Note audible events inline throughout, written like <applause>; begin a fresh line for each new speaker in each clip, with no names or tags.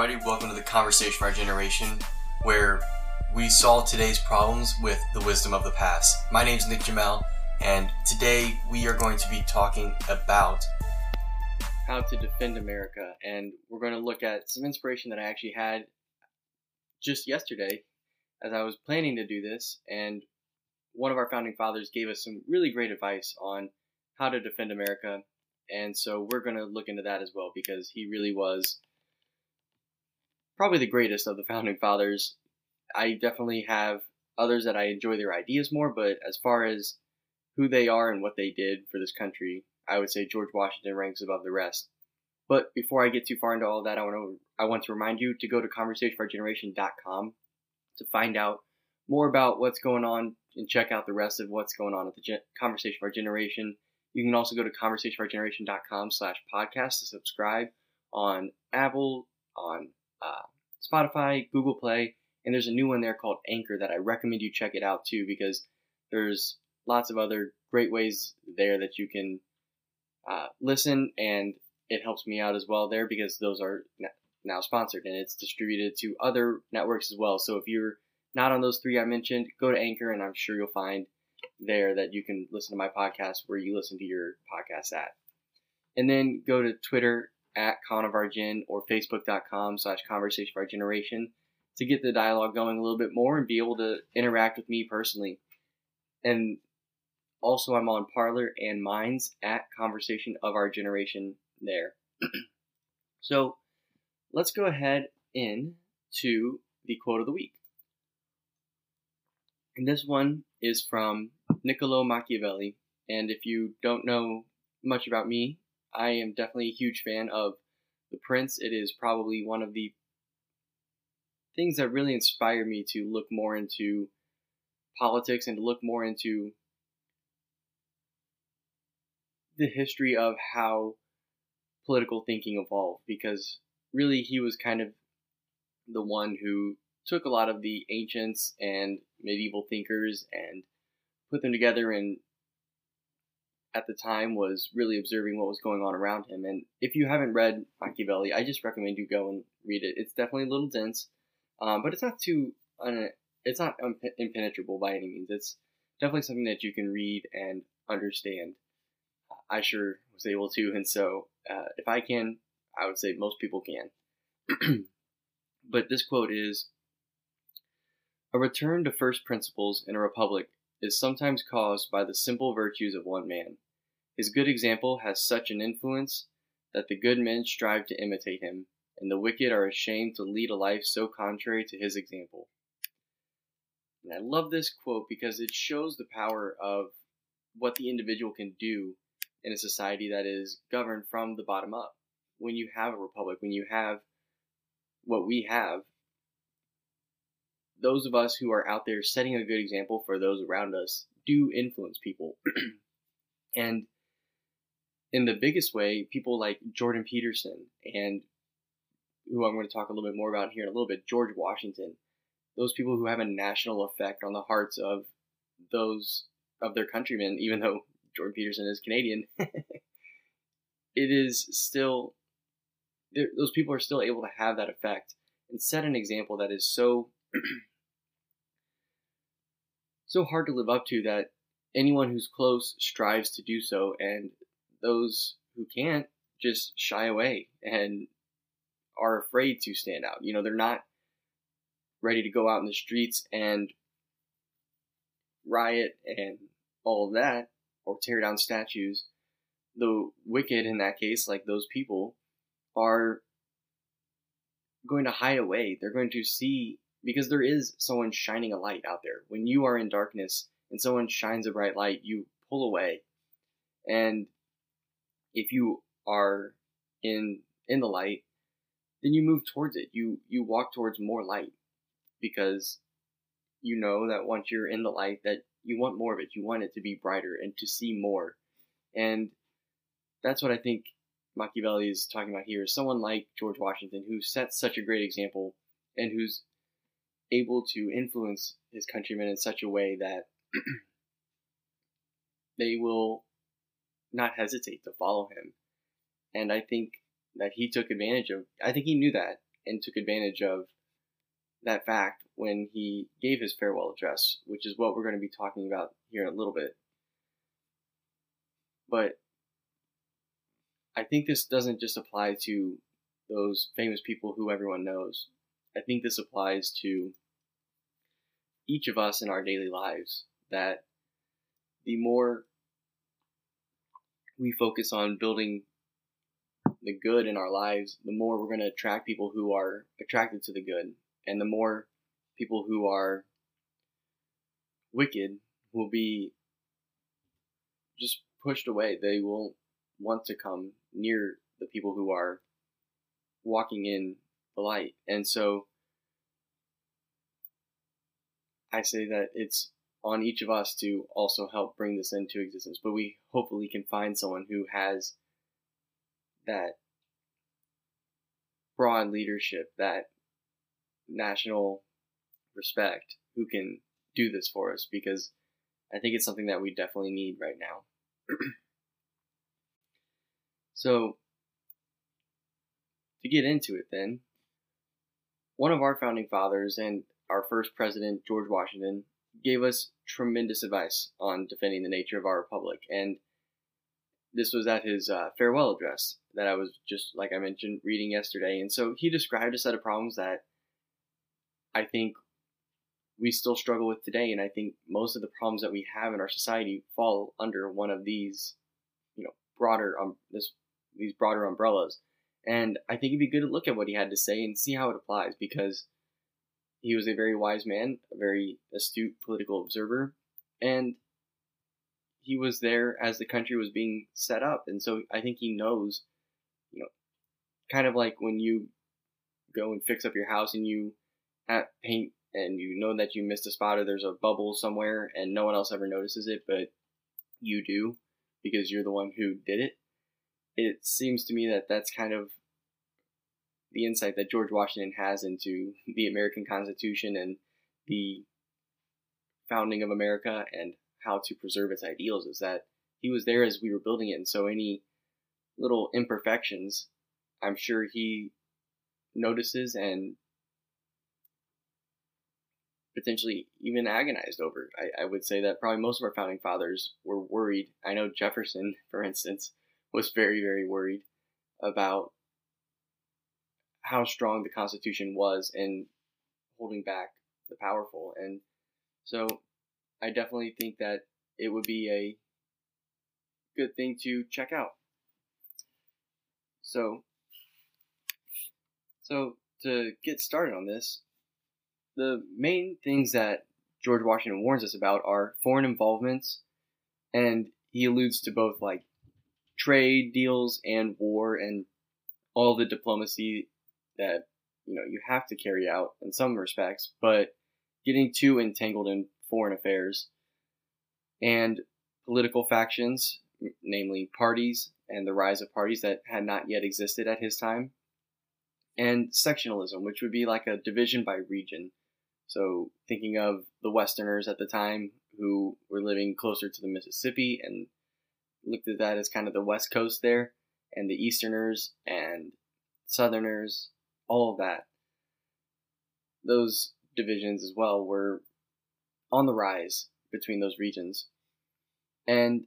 everybody. Welcome to the Conversation of Our Generation, where we solve today's problems with the wisdom of the past. My name is Nick Jamel, and today we are going to be talking about
how to defend America. And we're going to look at some inspiration that I actually had just yesterday as I was planning to do this. And one of our founding fathers gave us some really great advice on how to defend America. And so we're going to look into that as well because he really was probably the greatest of the founding fathers. I definitely have others that I enjoy their ideas more, but as far as who they are and what they did for this country, I would say George Washington ranks above the rest. But before I get too far into all that, I want to I want to remind you to go to conversationfourgeneration.com to find out more about what's going on and check out the rest of what's going on at the Gen- Conversation for Our Generation. You can also go to conversationfourgeneration.com slash podcast to subscribe on Apple, on uh, Spotify, Google Play, and there's a new one there called Anchor that I recommend you check it out too because there's lots of other great ways there that you can uh, listen and it helps me out as well there because those are now sponsored and it's distributed to other networks as well. So if you're not on those three I mentioned, go to Anchor and I'm sure you'll find there that you can listen to my podcast where you listen to your podcast at. And then go to Twitter at Con or Facebook.com slash Conversation of Our Generation to get the dialogue going a little bit more and be able to interact with me personally. And also, I'm on Parler and Minds at Conversation of Our Generation there. <clears throat> so, let's go ahead in to the quote of the week. And this one is from Niccolo Machiavelli. And if you don't know much about me, I am definitely a huge fan of The Prince. It is probably one of the things that really inspired me to look more into politics and to look more into the history of how political thinking evolved because really he was kind of the one who took a lot of the ancients and medieval thinkers and put them together and at the time was really observing what was going on around him. And if you haven't read Machiavelli, I just recommend you go and read it. It's definitely a little dense, um, but it's not too un- it's not un- impenetrable by any means. It's definitely something that you can read and understand. I sure was able to, and so uh, if I can, I would say most people can. <clears throat> but this quote is A return to first principles in a republic is sometimes caused by the simple virtues of one man. His good example has such an influence that the good men strive to imitate him, and the wicked are ashamed to lead a life so contrary to his example. And I love this quote because it shows the power of what the individual can do in a society that is governed from the bottom up. When you have a republic, when you have what we have, those of us who are out there setting a good example for those around us do influence people. <clears throat> and in the biggest way, people like Jordan Peterson and who I'm going to talk a little bit more about here in a little bit, George Washington, those people who have a national effect on the hearts of those of their countrymen, even though Jordan Peterson is Canadian, <laughs> it is still those people are still able to have that effect and set an example that is so <clears throat> so hard to live up to that anyone who's close strives to do so, and those who can't just shy away and are afraid to stand out. You know, they're not ready to go out in the streets and riot and all of that or tear down statues. The wicked, in that case, like those people, are going to hide away. They're going to see because there is someone shining a light out there. When you are in darkness and someone shines a bright light, you pull away. And if you are in in the light, then you move towards it. You you walk towards more light because you know that once you're in the light that you want more of it. You want it to be brighter and to see more. And that's what I think Machiavelli is talking about here. Someone like George Washington who sets such a great example and who's able to influence his countrymen in such a way that <clears throat> they will not hesitate to follow him. And I think that he took advantage of, I think he knew that and took advantage of that fact when he gave his farewell address, which is what we're going to be talking about here in a little bit. But I think this doesn't just apply to those famous people who everyone knows. I think this applies to each of us in our daily lives that the more we focus on building the good in our lives, the more we're going to attract people who are attracted to the good. And the more people who are wicked will be just pushed away. They will want to come near the people who are walking in the light. And so I say that it's on each of us to also help bring this into existence. But we hopefully can find someone who has that broad leadership, that national respect, who can do this for us because I think it's something that we definitely need right now. <clears throat> so, to get into it, then, one of our founding fathers and our first president, George Washington, gave us tremendous advice on defending the nature of our republic. And this was at his uh, farewell address that I was just, like I mentioned, reading yesterday. And so he described a set of problems that I think we still struggle with today. And I think most of the problems that we have in our society fall under one of these, you know, broader, um, this, these broader umbrellas. And I think it'd be good to look at what he had to say and see how it applies because he was a very wise man, a very astute political observer, and he was there as the country was being set up. And so I think he knows, you know, kind of like when you go and fix up your house and you paint and you know that you missed a spot or there's a bubble somewhere and no one else ever notices it, but you do because you're the one who did it. It seems to me that that's kind of the insight that George Washington has into the American Constitution and the founding of America and how to preserve its ideals is that he was there as we were building it, and so any little imperfections, I'm sure he notices and potentially even agonized over. I, I would say that probably most of our founding fathers were worried. I know Jefferson, <laughs> for instance, was very, very worried about how strong the Constitution was in holding back the powerful. And so I definitely think that it would be a good thing to check out. So, so to get started on this, the main things that George Washington warns us about are foreign involvements, and he alludes to both like trade deals and war and all the diplomacy that you know you have to carry out in some respects, but getting too entangled in foreign affairs and political factions, namely parties and the rise of parties that had not yet existed at his time, and sectionalism, which would be like a division by region. So thinking of the Westerners at the time who were living closer to the Mississippi and looked at that as kind of the West Coast there, and the Easterners and Southerners all of that, those divisions as well were on the rise between those regions. And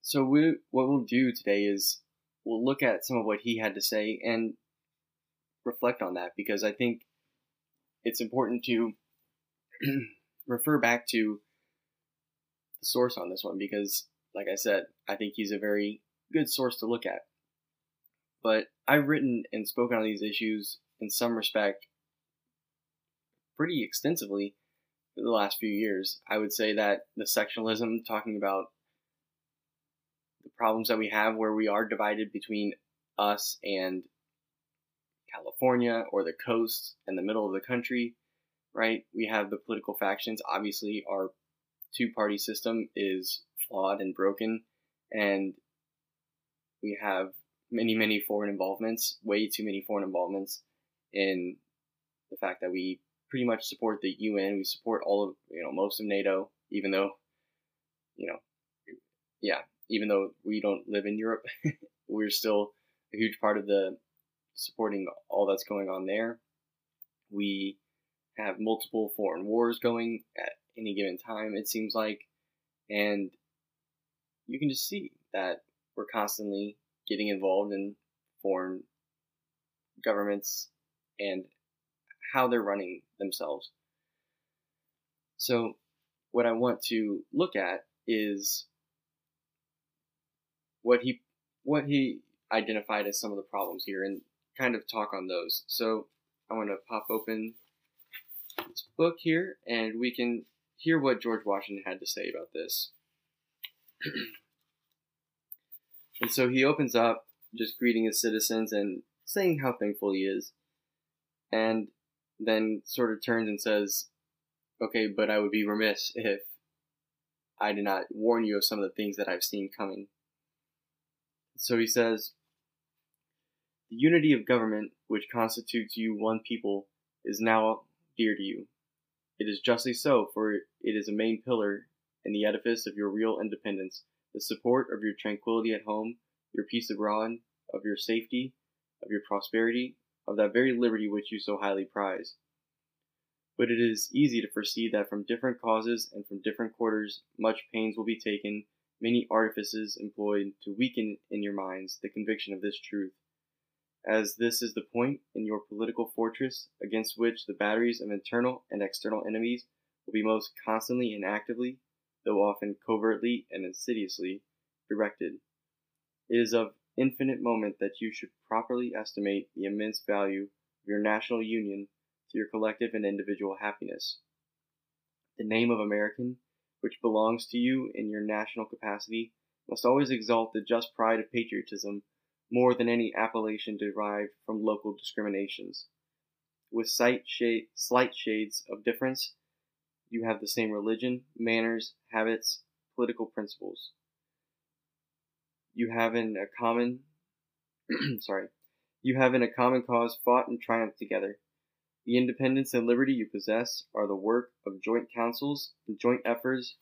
so we, what we'll do today is we'll look at some of what he had to say and reflect on that because I think it's important to <clears throat> refer back to the source on this one because, like I said, I think he's a very good source to look at. But I've written and spoken on these issues in some respect pretty extensively for the last few years. I would say that the sectionalism, talking about the problems that we have where we are divided between us and California or the coast and the middle of the country, right? We have the political factions. Obviously, our two party system is flawed and broken, and we have many, many foreign involvements, way too many foreign involvements in the fact that we pretty much support the UN. We support all of, you know, most of NATO, even though, you know, yeah, even though we don't live in Europe, <laughs> we're still a huge part of the supporting all that's going on there. We have multiple foreign wars going at any given time, it seems like. And you can just see that we're constantly getting involved in foreign governments and how they're running themselves. So, what I want to look at is what he what he identified as some of the problems here and kind of talk on those. So, I want to pop open this book here and we can hear what George Washington had to say about this. <clears throat> and so he opens up just greeting his citizens and saying how thankful he is. And then sort of turns and says, Okay, but I would be remiss if I did not warn you of some of the things that I've seen coming. So he says, The unity of government, which constitutes you one people, is now dear to you. It is justly so, for it is a main pillar in the edifice of your real independence, the support of your tranquility at home, your peace abroad, of your safety, of your prosperity, of that very liberty which you so highly prize. But it is easy to foresee that from different causes and from different quarters much pains will be taken, many artifices employed to weaken in your minds the conviction of this truth. As this is the point in your political fortress against which the batteries of internal and external enemies will be most constantly and actively, though often covertly and insidiously, directed. It is of infinite moment that you should properly estimate the immense value of your national union to your collective and individual happiness. The name of American, which belongs to you in your national capacity, must always exalt the just pride of patriotism more than any appellation derived from local discriminations. With slight, shade, slight shades of difference, you have the same religion, manners, habits, political principles. You have in a common <clears throat> sorry you have in a common cause fought and triumphed together. The independence and liberty you possess are the work of joint councils and joint efforts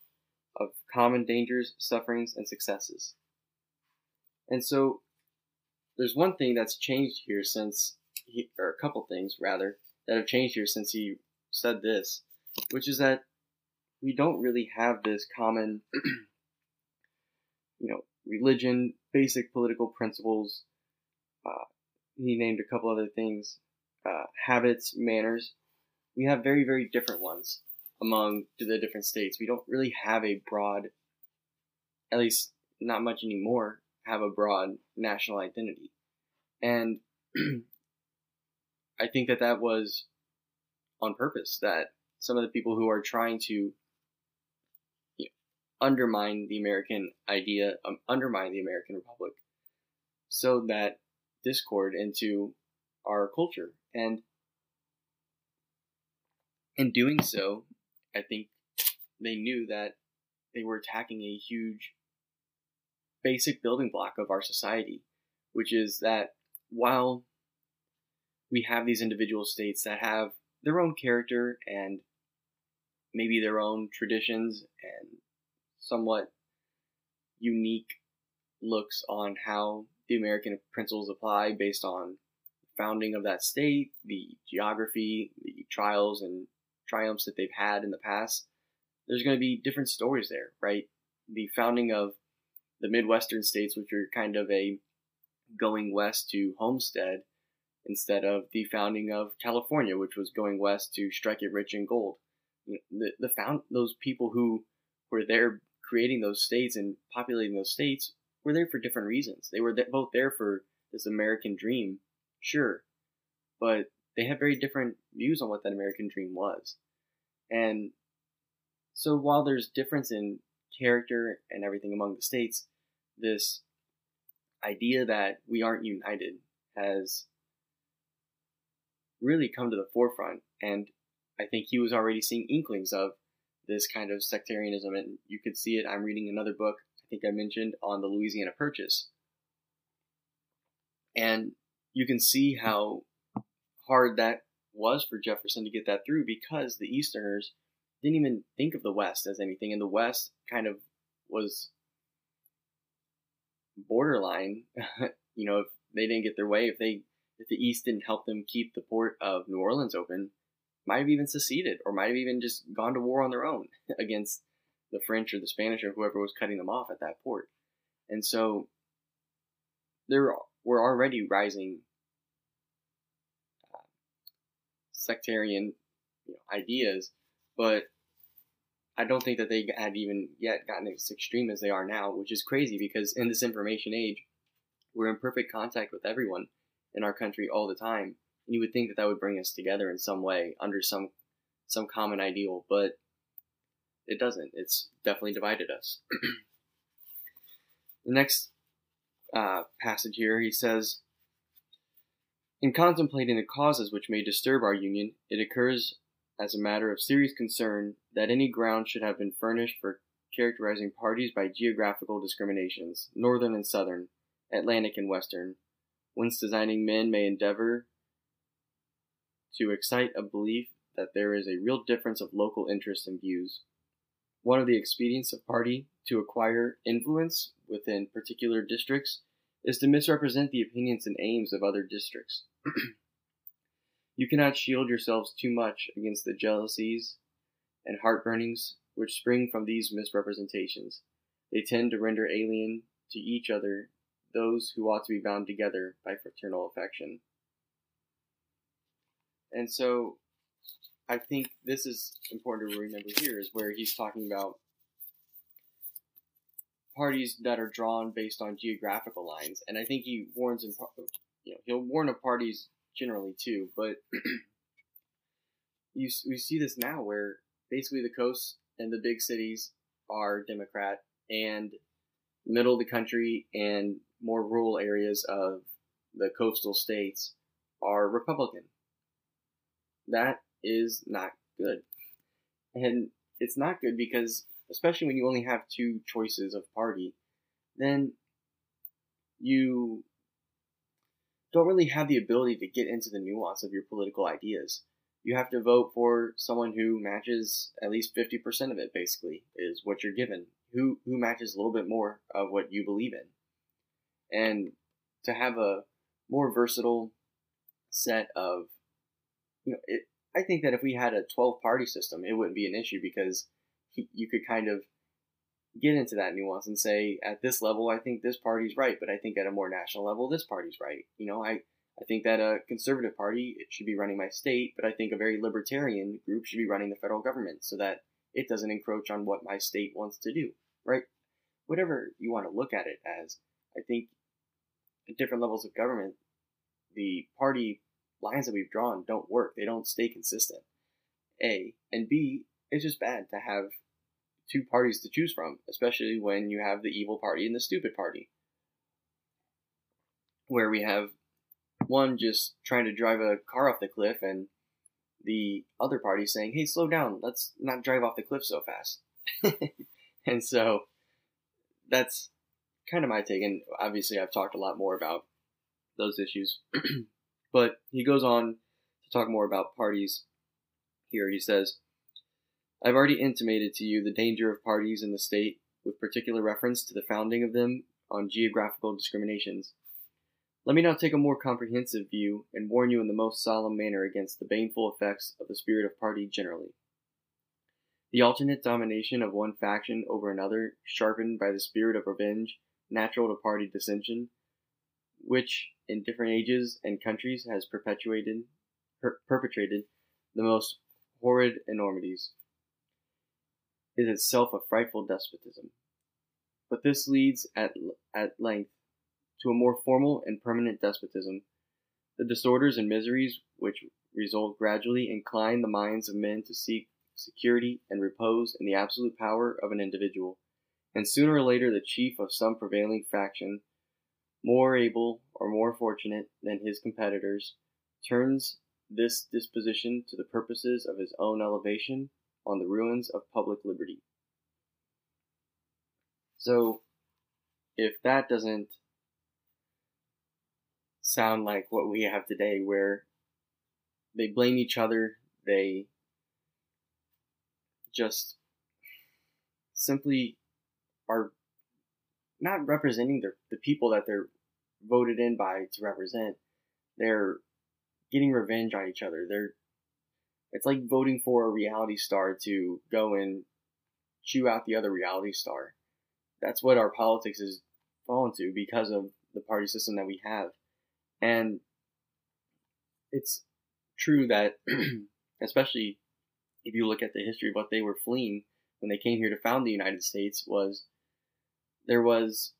of common dangers sufferings and successes. And so there's one thing that's changed here since he, or a couple things rather that have changed here since he said this which is that we don't really have this common <clears throat> you know religion, basic political principles. Uh, he named a couple other things, uh, habits, manners. We have very, very different ones among the different states. We don't really have a broad, at least not much anymore, have a broad national identity. And <clears throat> I think that that was on purpose, that some of the people who are trying to undermine the American idea, um, undermine the American Republic, so that discord into our culture. And in doing so, I think they knew that they were attacking a huge basic building block of our society, which is that while we have these individual states that have their own character and maybe their own traditions and somewhat unique looks on how the American principles apply based on founding of that state, the geography, the trials and triumphs that they've had in the past. There's going to be different stories there, right? The founding of the Midwestern states, which are kind of a going west to homestead, instead of the founding of California, which was going west to strike it rich in gold. The, the found those people who were there creating those states and populating those states were there for different reasons. They were th- both there for this American dream, sure, but they had very different views on what that American dream was. And so while there's difference in character and everything among the states, this idea that we aren't united has really come to the forefront. And I think he was already seeing inklings of this kind of sectarianism, and you could see it. I'm reading another book, I think I mentioned, on the Louisiana Purchase. And you can see how hard that was for Jefferson to get that through because the Easterners didn't even think of the West as anything, and the West kind of was borderline. <laughs> you know, if they didn't get their way, if they if the East didn't help them keep the port of New Orleans open, might have even seceded or might have even just gone to war on their own <laughs> against the French or the Spanish or whoever was cutting them off at that port. And so there were already rising uh, sectarian you know, ideas, but I don't think that they had even yet gotten as extreme as they are now, which is crazy because in this information age, we're in perfect contact with everyone in our country all the time. And you would think that that would bring us together in some way under some some common ideal, but it doesn't. It's definitely divided us. <clears throat> the next uh, passage here, he says, In contemplating the causes which may disturb our union, it occurs as a matter of serious concern that any ground should have been furnished for characterizing parties by geographical discriminations, northern and southern, Atlantic and western, whence designing men may endeavor to excite a belief that there is a real difference of local interests and views. One of the expedients of party to acquire influence within particular districts is to misrepresent the opinions and aims of other districts. <clears throat> you cannot shield yourselves too much against the jealousies and heartburnings which spring from these misrepresentations. They tend to render alien to each other those who ought to be bound together by fraternal affection. And so I think this is important to remember here is where he's talking about parties that are drawn based on geographical lines, and I think he warns in, you know, he'll warn of parties generally too, but <clears throat> you we see this now where basically the coast and the big cities are Democrat, and middle of the country and more rural areas of the coastal states are Republican. That is not good. And it's not good because, especially when you only have two choices of party, then you don't really have the ability to get into the nuance of your political ideas. You have to vote for someone who matches at least 50% of it, basically, is what you're given. Who, who matches a little bit more of what you believe in. And to have a more versatile set of, you know, it, I think that if we had a 12 party system, it wouldn't be an issue because he, you could kind of get into that nuance and say, at this level, I think this party's right, but I think at a more national level, this party's right. You know, I, I think that a conservative party should be running my state, but I think a very libertarian group should be running the federal government so that it doesn't encroach on what my state wants to do, right? Whatever you want to look at it as, I think at different levels of government, the party lines that we've drawn don't work. They don't stay consistent. A. And B, it's just bad to have two parties to choose from, especially when you have the evil party and the stupid party. Where we have one just trying to drive a car off the cliff and the other party saying, hey, slow down, let's not drive off the cliff so fast. <laughs> and so that's kind of my take. And obviously, I've talked a lot more about those issues. <clears throat> But he goes on to talk more about parties here. He says, I've already intimated to you the danger of parties in the state, with particular reference to the founding of them on geographical discriminations. Let me now take a more comprehensive view and warn you in the most solemn manner against the baneful effects of the spirit of party generally. The alternate domination of one faction over another, sharpened by the spirit of revenge natural to party dissension, which in different ages and countries has perpetuated per- perpetrated the most horrid enormities is itself a frightful despotism. But this leads at, at length to a more formal and permanent despotism. The disorders and miseries which result gradually incline the minds of men to seek security and repose in the absolute power of an individual, and sooner or later the chief of some prevailing faction more able or more fortunate than his competitors, turns this disposition to the purposes of his own elevation on the ruins of public liberty. So, if that doesn't sound like what we have today, where they blame each other, they just simply are not representing the, the people that they're voted in by to represent. they're getting revenge on each other. They're it's like voting for a reality star to go and chew out the other reality star. That's what our politics is fallen to because of the party system that we have. And it's true that, <clears throat> especially if you look at the history of what they were fleeing when they came here to found the United States, was there was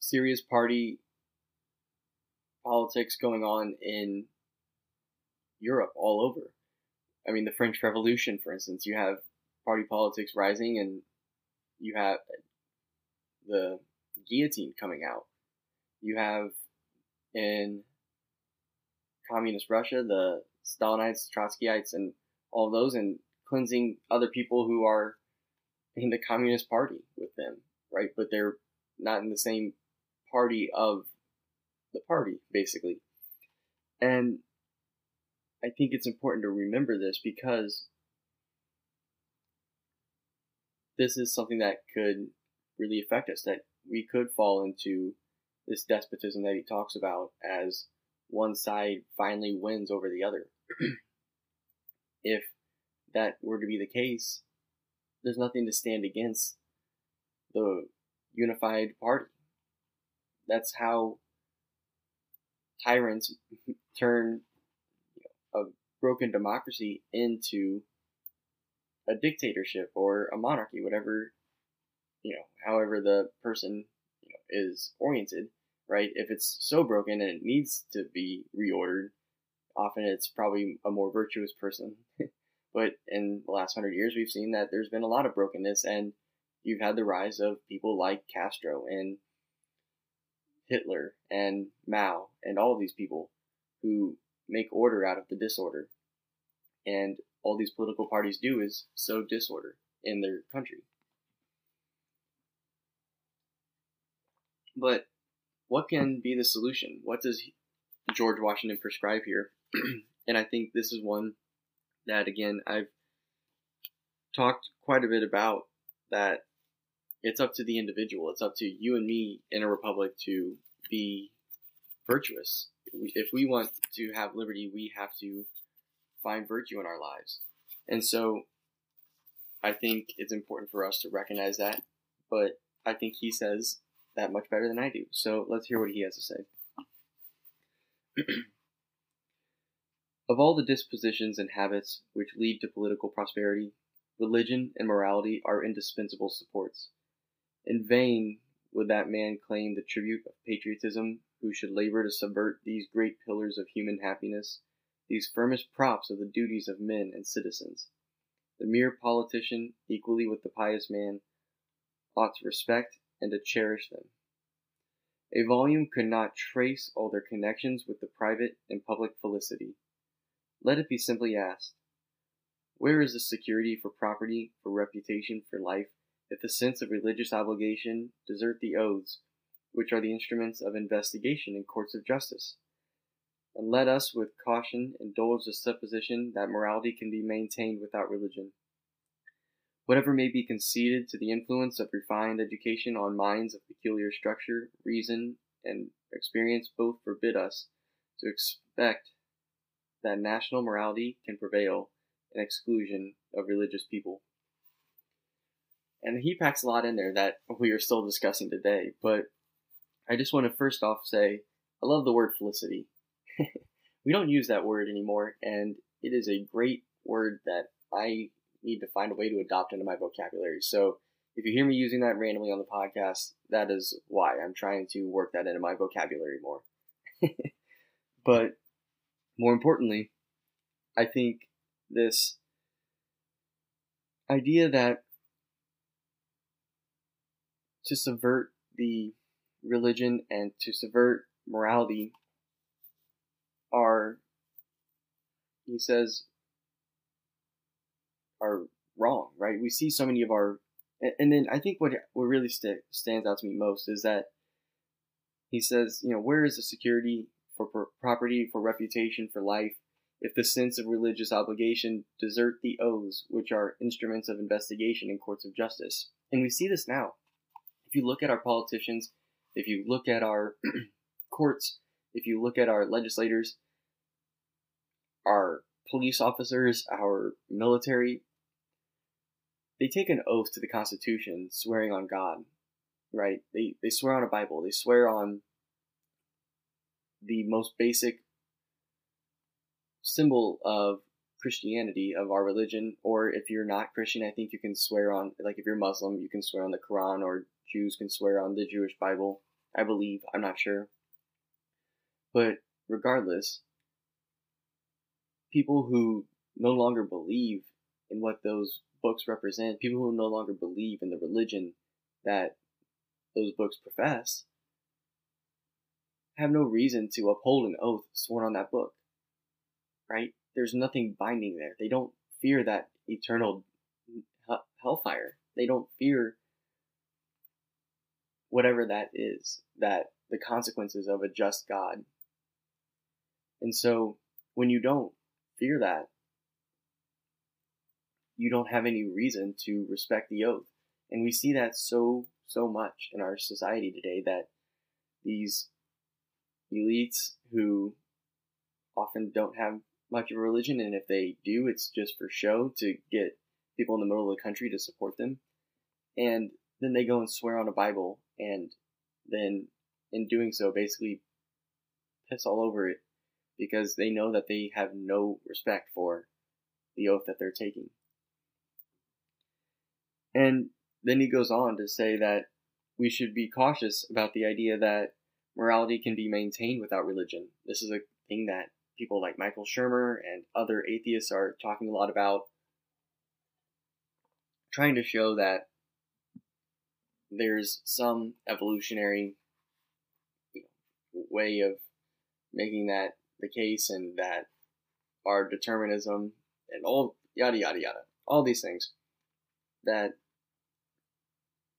serious party politics going on in Europe all over. I mean, the French Revolution, for instance, you have party politics rising, and you have the guillotine coming out. You have in communist Russia the Stalinites, Trotskyites, and all those, and cleansing other people who are in the Communist Party with them, right? But they're not in the same party of the party, basically. And I think it's important to remember this because this is something that could really affect us, that we could fall into this despotism that he talks about as one side finally wins over the other. <clears throat> if that were to be the case, there's nothing to stand against the unified party. That's how tyrants <laughs> turn a broken democracy into a dictatorship or a monarchy, whatever you know, however the person you know, is oriented, right? If it's so broken and it needs to be reordered, often it's probably a more virtuous person. <laughs> but in the last hundred years, we've seen that there's been a lot of brokenness, and you've had the rise of people like Castro and Hitler and Mao and all these people who make order out of the disorder. And all these political parties do is sow disorder in their country. But what can be the solution? What does George Washington prescribe here? <clears throat> and I think this is one that, again, I've talked quite a bit about that it's up to the individual. It's up to you and me in a republic to be virtuous. If we want to have liberty, we have to find virtue in our lives. And so I think it's important for us to recognize that. But I think he says that much better than I do. So let's hear what he has to say. <clears throat> of all the dispositions and habits which lead to political prosperity, religion and morality are indispensable supports. In vain would that man claim the tribute of patriotism who should labor to subvert these great pillars of human happiness, these firmest props of the duties of men and citizens. The mere politician, equally with the pious man, ought to respect and to cherish them. A volume could not trace all their connections with the private and public felicity. Let it be simply asked, where is the security for property, for reputation, for life, if the sense of religious obligation desert the oaths, which are the instruments of investigation in courts of justice? And let us with caution indulge the supposition that morality can be maintained without religion. Whatever may be conceded to the influence of refined education on minds of peculiar structure, reason, and experience both forbid us to expect that national morality can prevail in exclusion of religious people. And he packs a lot in there that we are still discussing today, but I just want to first off say I love the word felicity. <laughs> we don't use that word anymore, and it is a great word that I need to find a way to adopt into my vocabulary. So if you hear me using that randomly on the podcast, that is why I'm trying to work that into my vocabulary more. <laughs> but more importantly, I think this idea that to subvert the religion and to subvert morality are, he says, are wrong, right? We see so many of our, and then I think what what really st- stands out to me most is that he says, you know, where is the security for pro- property, for reputation, for life, if the sense of religious obligation desert the oaths, which are instruments of investigation in courts of justice? And we see this now. If you look at our politicians, if you look at our <clears throat> courts, if you look at our legislators, our police officers, our military, they take an oath to the Constitution, swearing on God, right? They they swear on a Bible. They swear on the most basic symbol of Christianity, of our religion, or if you're not Christian, I think you can swear on, like if you're Muslim, you can swear on the Quran, or Jews can swear on the Jewish Bible. I believe, I'm not sure. But regardless, people who no longer believe in what those books represent, people who no longer believe in the religion that those books profess, have no reason to uphold an oath sworn on that book. Right? There's nothing binding there. They don't fear that eternal hellfire. They don't fear whatever that is, that the consequences of a just God. And so when you don't fear that, you don't have any reason to respect the oath. And we see that so, so much in our society today that these elites who often don't have much of a religion, and if they do, it's just for show to get people in the middle of the country to support them. And then they go and swear on a Bible, and then in doing so, basically piss all over it because they know that they have no respect for the oath that they're taking. And then he goes on to say that we should be cautious about the idea that morality can be maintained without religion. This is a thing that people like Michael Shermer and other atheists are talking a lot about, trying to show that there's some evolutionary way of making that the case and that our determinism and all yada yada yada, all these things that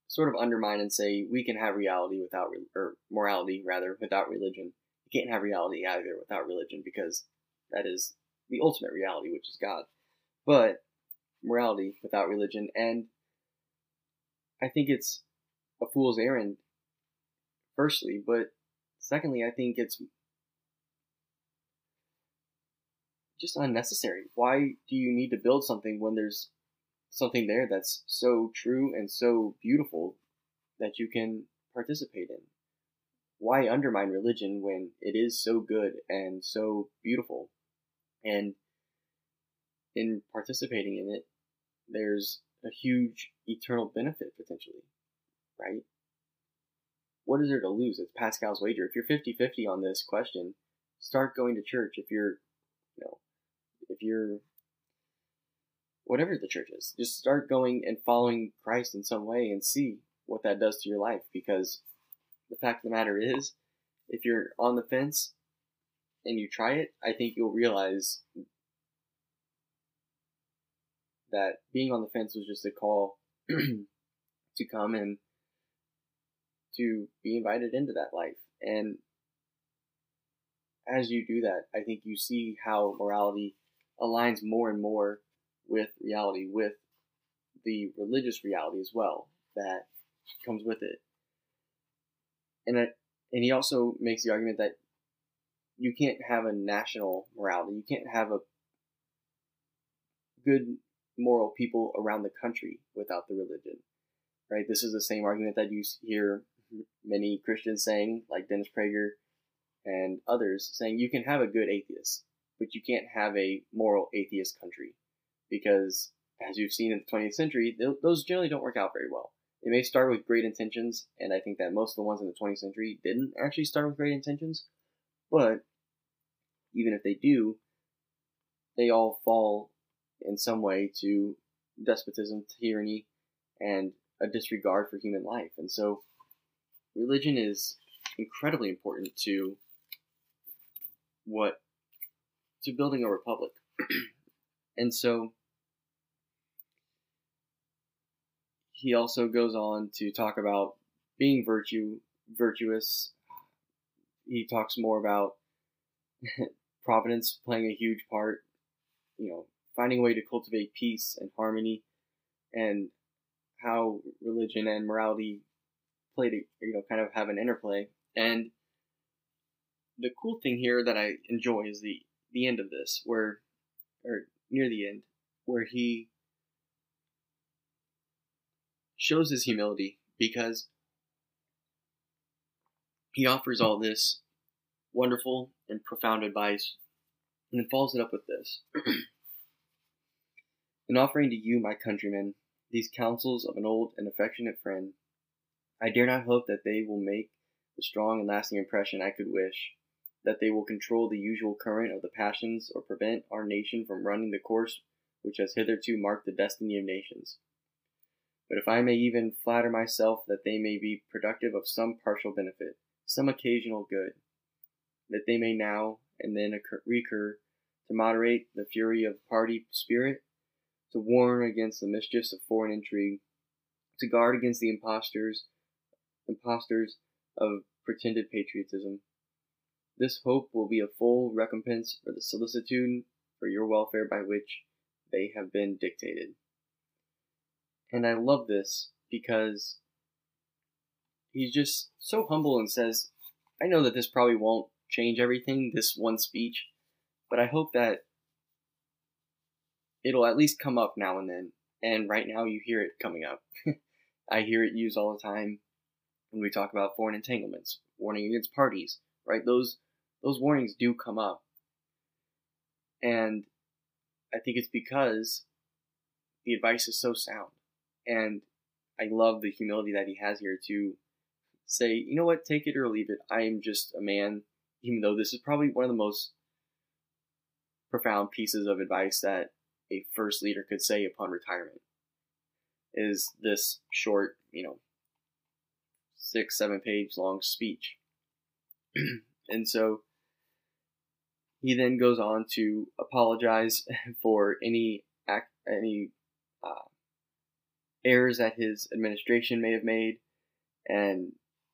sort of undermine and say we can have reality without or morality rather without religion. You can't have reality either without religion because that is the ultimate reality, which is God. But morality without religion, and I think it's a fool's errand. Firstly, but secondly, I think it's just unnecessary. Why do you need to build something when there's something there that's so true and so beautiful that you can participate in. Why undermine religion when it is so good and so beautiful? And in participating in it, there's a huge eternal benefit potentially, right? What is there to lose? It's Pascal's wager. If you're 50 50 on this question, start going to church. If you're, you know, if you're whatever the church is. Just start going and following Christ in some way and see what that does to your life. Because the fact of the matter is, if you're on the fence and you try it, I think you'll realize that being on the fence was just a call <clears throat> to come and to be invited into that life. And as you do that, I think you see how morality aligns more and more with reality, with the religious reality as well that comes with it. And it, and he also makes the argument that you can't have a national morality. You can't have a good moral people around the country without the religion. Right? This is the same argument that you hear many Christians saying, like Dennis Prager and others, saying you can have a good atheist, but you can't have a moral atheist country because as you've seen in the 20th century, those generally don't work out very well. It may start with great intentions, and I think that most of the ones in the 20th century didn't actually start with great intentions. But even if they do, they all fall in some way to despotism, tyranny, and a disregard for human life. And so, religion is incredibly important to what to building a republic. <clears throat> and so, he also goes on to talk about being virtue virtuous. He talks more about <laughs> providence playing a huge part, you know, finding a way to cultivate peace and harmony, and how religion and morality play to you know kind of have an interplay. And the cool thing here that I enjoy is the the end of this, where or near the end, where he shows his humility because he offers all this wonderful and profound advice and then follows it up with this. <clears throat> In offering to you, my countrymen, these counsels of an old and affectionate friend, I dare not hope that they will make the strong and lasting impression I could wish, that they will control the usual current of the passions or prevent our nation from running the course which has hitherto marked the destiny of nations. But if I may even flatter myself that they may be productive of some partial benefit, some occasional good, that they may now and then occur, recur to moderate the fury of party spirit, to warn against the mischiefs of foreign intrigue, to guard against the impostors, impostors of pretended patriotism. This hope will be a full recompense for the solicitude for your welfare by which they have been dictated. And I love this because he's just so humble and says, I know that this probably won't change everything, this one speech, but I hope that it'll at least come up now and then. And right now you hear it coming up. <laughs> I hear it used all the time when we talk about foreign entanglements, warning against parties, right? Those those warnings do come up. And I think it's because the advice is so sound. And I love the humility that he has here to say, you know what, take it or leave it. I am just a man, even though this is probably one of the most profound pieces of advice that a first leader could say upon retirement. Is this short, you know, six, seven page long speech. <clears throat> and so he then goes on to apologize <laughs> for any act, any uh, errors that his administration may have made, and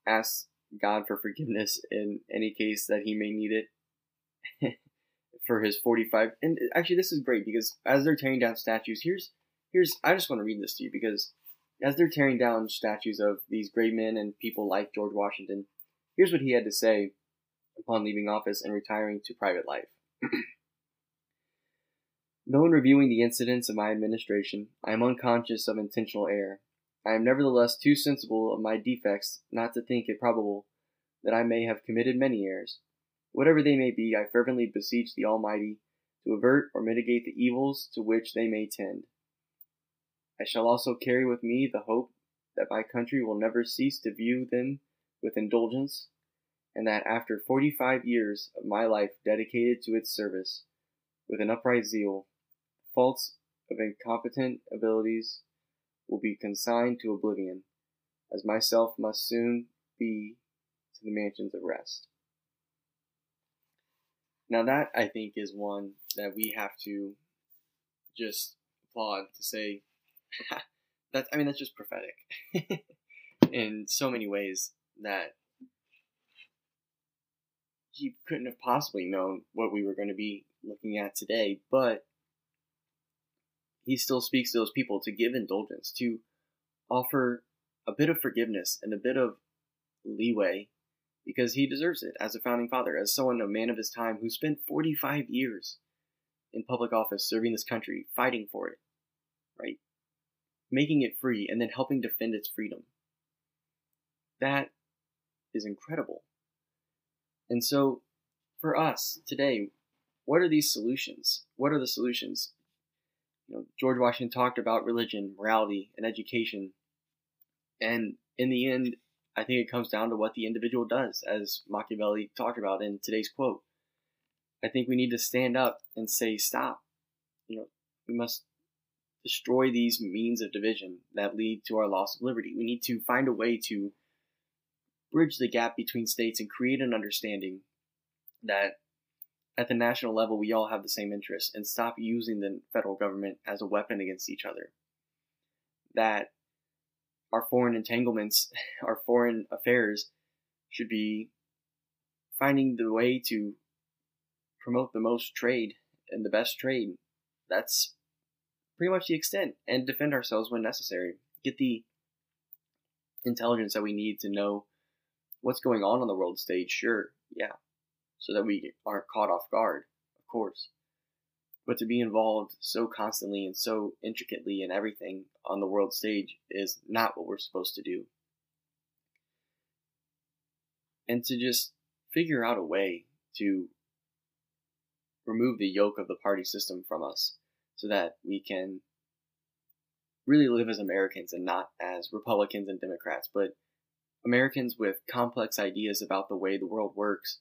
asks God for forgiveness in any case that he may need it <laughs> for his 45. And actually, this is great because as they're tearing down statues, here's here's I just want to read this to you because as they're tearing down statues of these great men and people like George Washington, here's what he had to say upon leaving office and retiring to private life. <clears throat> Though in reviewing the incidents of my administration, I am unconscious of intentional error, I am nevertheless too sensible of my defects not to think it probable that I may have committed many errors. Whatever they may be, I fervently beseech the Almighty to avert or mitigate the evils to which they may tend. I shall also carry with me the hope that my country will never cease to view them with indulgence, and that after forty five years of my life dedicated to its service, with an upright zeal, faults of incompetent abilities will be consigned to oblivion, as myself must soon be to the mansions of rest. Now that I think is one that we have to just applaud to say <laughs> that I mean that's just prophetic <laughs> in so many ways that he couldn't have possibly known what we were going to be looking at today, but he still speaks to those people to give indulgence, to offer a bit of forgiveness and a bit of leeway because he deserves it as a founding father, as someone, a man of his time who spent 45 years in public office serving this country, fighting for it, right? Making it free and then helping defend its freedom. That is incredible. And so, for us today, what are these solutions? What are the solutions? You know, George Washington talked about religion, morality, and education. And in the end, I think it comes down to what the individual does, as Machiavelli talked about in today's quote. I think we need to stand up and say, stop. You know, we must destroy these means of division that lead to our loss of liberty. We need to find a way to bridge the gap between states and create an understanding that at the national level we all have the same interests and stop using the federal government as a weapon against each other. That our foreign entanglements, <laughs> our foreign affairs should be finding the way to promote the most trade and the best trade. That's pretty much the extent and defend ourselves when necessary. Get the intelligence that we need to know what's going on on the world stage, sure, yeah. so that we aren't caught off guard, of course. But to be involved so constantly and so intricately in everything on the world stage is not what we're supposed to do. And to just figure out a way to remove the yoke of the party system from us so that we can really live as Americans and not as Republicans and Democrats, but Americans with complex ideas about the way the world works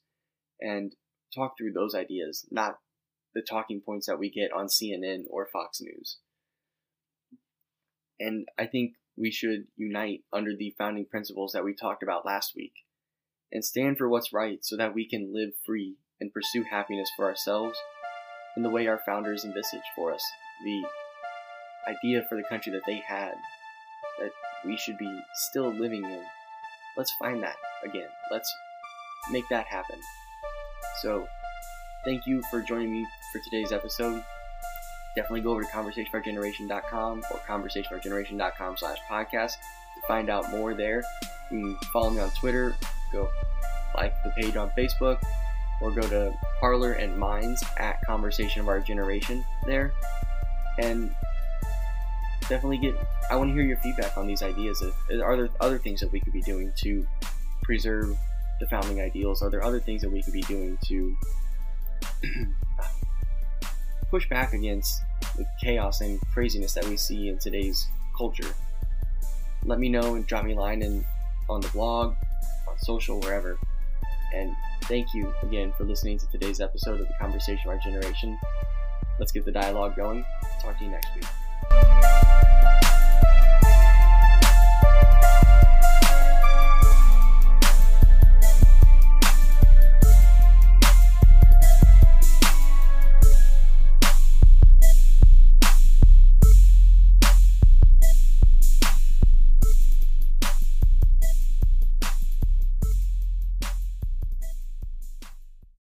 and talk through those ideas, not the talking points that we get on CNN or Fox News. And I think we should unite under the founding principles that we talked about last week and stand for what's right so that we can live free and pursue happiness for ourselves in the way our founders envisaged for us. The idea for the country that they had that we should be still living in. Let's find that again. Let's make that happen. So, thank you for joining me for today's episode. Definitely go over to conversationofourgeneration.com or conversationofourgeneration.com slash podcast to find out more there. You can follow me on Twitter, go like the page on Facebook, or go to Parler and Minds at Conversation of Our Generation there. And definitely get, I want to hear your feedback on these ideas. Are there other things that we could be doing to preserve the founding ideals? Are there other things that we could be doing to <clears throat> push back against the chaos and craziness that we see in today's culture? Let me know and drop me a line in, on the blog, on social, wherever. And thank you again for listening to today's episode of the Conversation of Our Generation. Let's get the dialogue going. Talk to you next week.